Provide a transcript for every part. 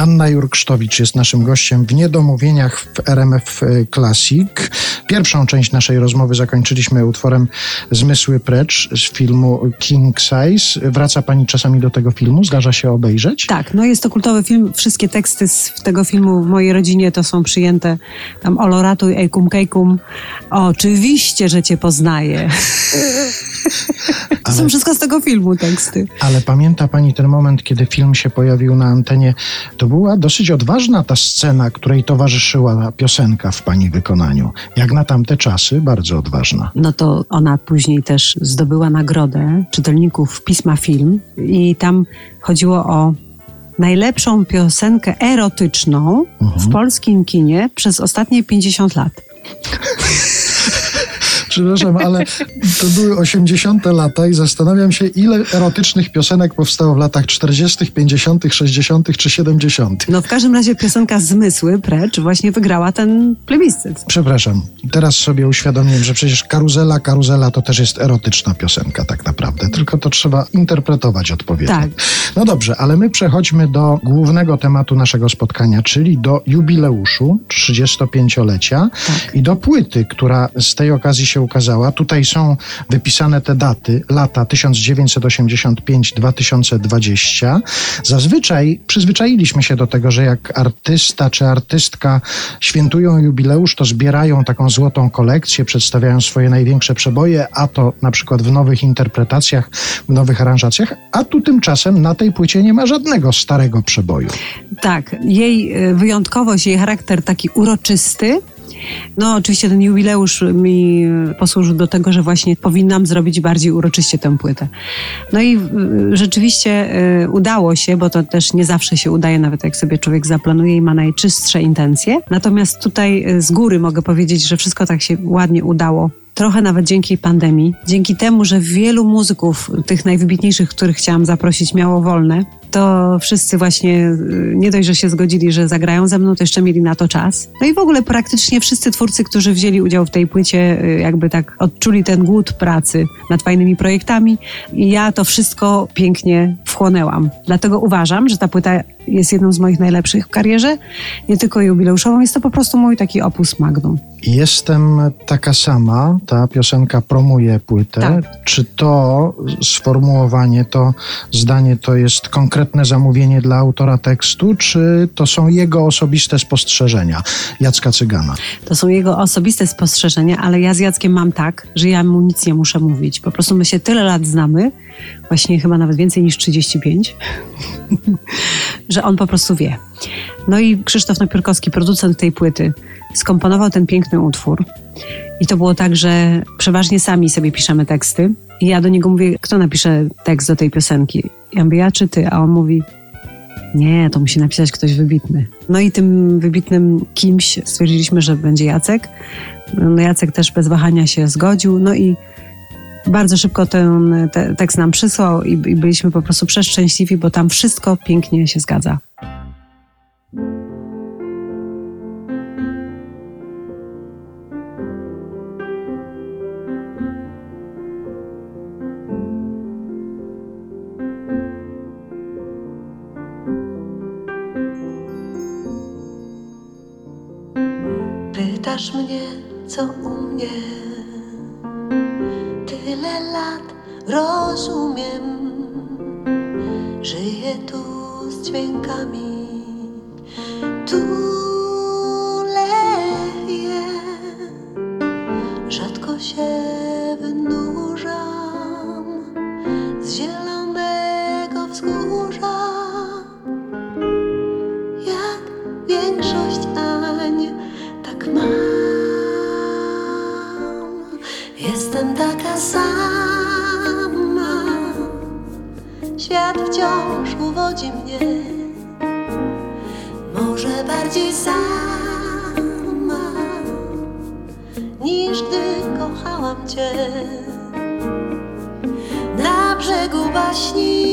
Anna Jurksztowicz jest naszym gościem w Niedomówieniach w RMF Classic. Pierwszą część naszej rozmowy zakończyliśmy utworem Zmysły Precz z filmu King Size. Wraca pani czasami do tego filmu? Zdarza się obejrzeć? Tak, no jest to kultowy film. Wszystkie teksty z tego filmu w mojej rodzinie to są przyjęte. Tam Oloratuj, Ejkum Kejkum. Oczywiście, że cię poznaję. To są wszystko z tego filmu teksty. Ale pamięta pani ten moment, kiedy film się pojawił na antenie? To była dosyć odważna ta scena, której towarzyszyła piosenka w pani wykonaniu. Jak na tamte czasy, bardzo odważna. No to ona później też zdobyła nagrodę czytelników pisma film i tam chodziło o najlepszą piosenkę erotyczną w polskim kinie przez ostatnie 50 lat. Przepraszam, ale to były 80. lata i zastanawiam się, ile erotycznych piosenek powstało w latach 40., 50., 60. czy 70. No w każdym razie piosenka Zmysły Precz właśnie wygrała ten plebiscyt. Przepraszam, teraz sobie uświadomiłem, że przecież Karuzela, Karuzela to też jest erotyczna piosenka tak naprawdę, tylko to trzeba interpretować odpowiednio. Tak. No dobrze, ale my przechodźmy do głównego tematu naszego spotkania, czyli do jubileuszu 35-lecia Tak. i do płyty, która z tej okazji się ukazała. Tutaj są wypisane te daty, lata 1985-2020. Zazwyczaj przyzwyczailiśmy się do tego, że jak artysta czy artystka świętują jubileusz, to zbierają taką złotą kolekcję, przedstawiają swoje największe przeboje, a to na przykład w nowych interpretacjach, w nowych aranżacjach, a tu tymczasem na tej płycie nie ma żadnego starego przeboju. Tak, jej y, wyjątkowość, jej charakter taki uroczysty. No, oczywiście ten jubileusz mi posłużył do tego, że właśnie powinnam zrobić bardziej uroczyście tę płytę. No i y, rzeczywiście y, udało się, bo to też nie zawsze się udaje, nawet jak sobie człowiek zaplanuje i ma najczystsze intencje. Natomiast tutaj y, z góry mogę powiedzieć, że wszystko tak się ładnie udało. Trochę nawet dzięki pandemii, dzięki temu, że wielu muzyków, tych najwybitniejszych, których chciałam zaprosić, miało wolne, to wszyscy właśnie y, nie dość, że się zgodzili, że zagrają ze mną, to jeszcze mieli na to czas. No i w ogóle praktycznie wszyscy twórcy, którzy wzięli udział w tej płycie, y, jakby tak odczuli ten głód pracy nad fajnymi projektami i ja to wszystko pięknie wchłonęłam. Dlatego uważam, że ta płyta jest jedną z moich najlepszych w karierze, nie tylko jubileuszową, jest to po prostu mój taki opus magnum. Jestem taka sama, ta piosenka promuje płytę. Tak. Czy to sformułowanie, to zdanie to jest konkretne zamówienie dla autora tekstu, czy to są jego osobiste spostrzeżenia Jacka Cygana? To są jego osobiste spostrzeżenia, ale ja z Jackiem mam tak, że ja mu nic nie muszę mówić. Po prostu my się tyle lat znamy, właśnie chyba nawet więcej niż 35, że on po prostu wie. No i Krzysztof Napierkowski, producent tej płyty, skomponował ten piękny utwór. I to było tak, że przeważnie sami sobie piszemy teksty. I ja do niego mówię, kto napisze tekst do tej piosenki? Ja mówię, ja czy ty? A on mówi, nie, to musi napisać ktoś wybitny. No i tym wybitnym kimś stwierdziliśmy, że będzie Jacek. No Jacek też bez wahania się zgodził. No i bardzo szybko ten te, tekst nam przysłał i, i byliśmy po prostu przeszczęśliwi, bo tam wszystko pięknie się zgadza. Pytasz mnie, co u mnie? Tyle lat rozumiem. Żyję tu z dźwiękami. Tu wciąż uwodzi mnie. Może bardziej sama niż gdy kochałam cię. Na brzegu baśni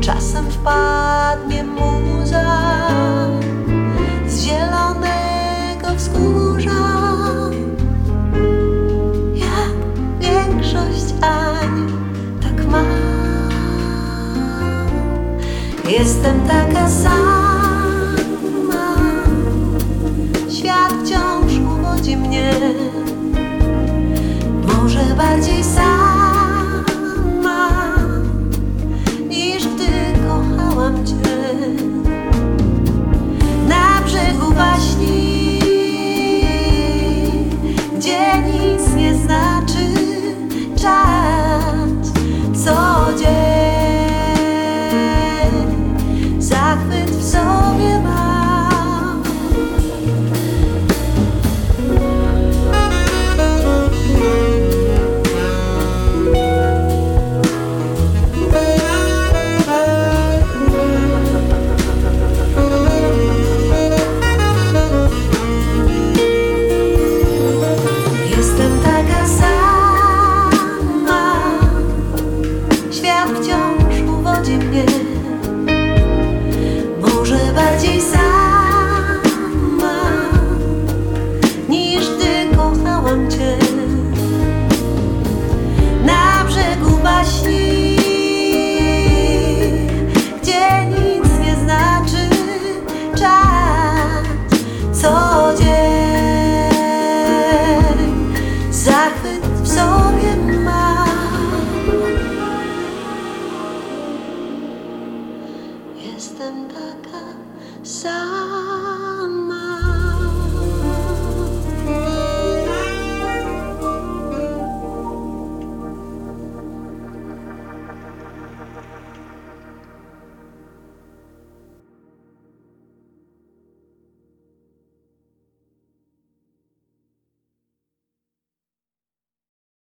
Czasem wpadnie muza z zielonego wzgórza. Jak większość Ań, tak mam. Jestem taka sama. Świat wciąż uwodzi mnie. Może bardziej sama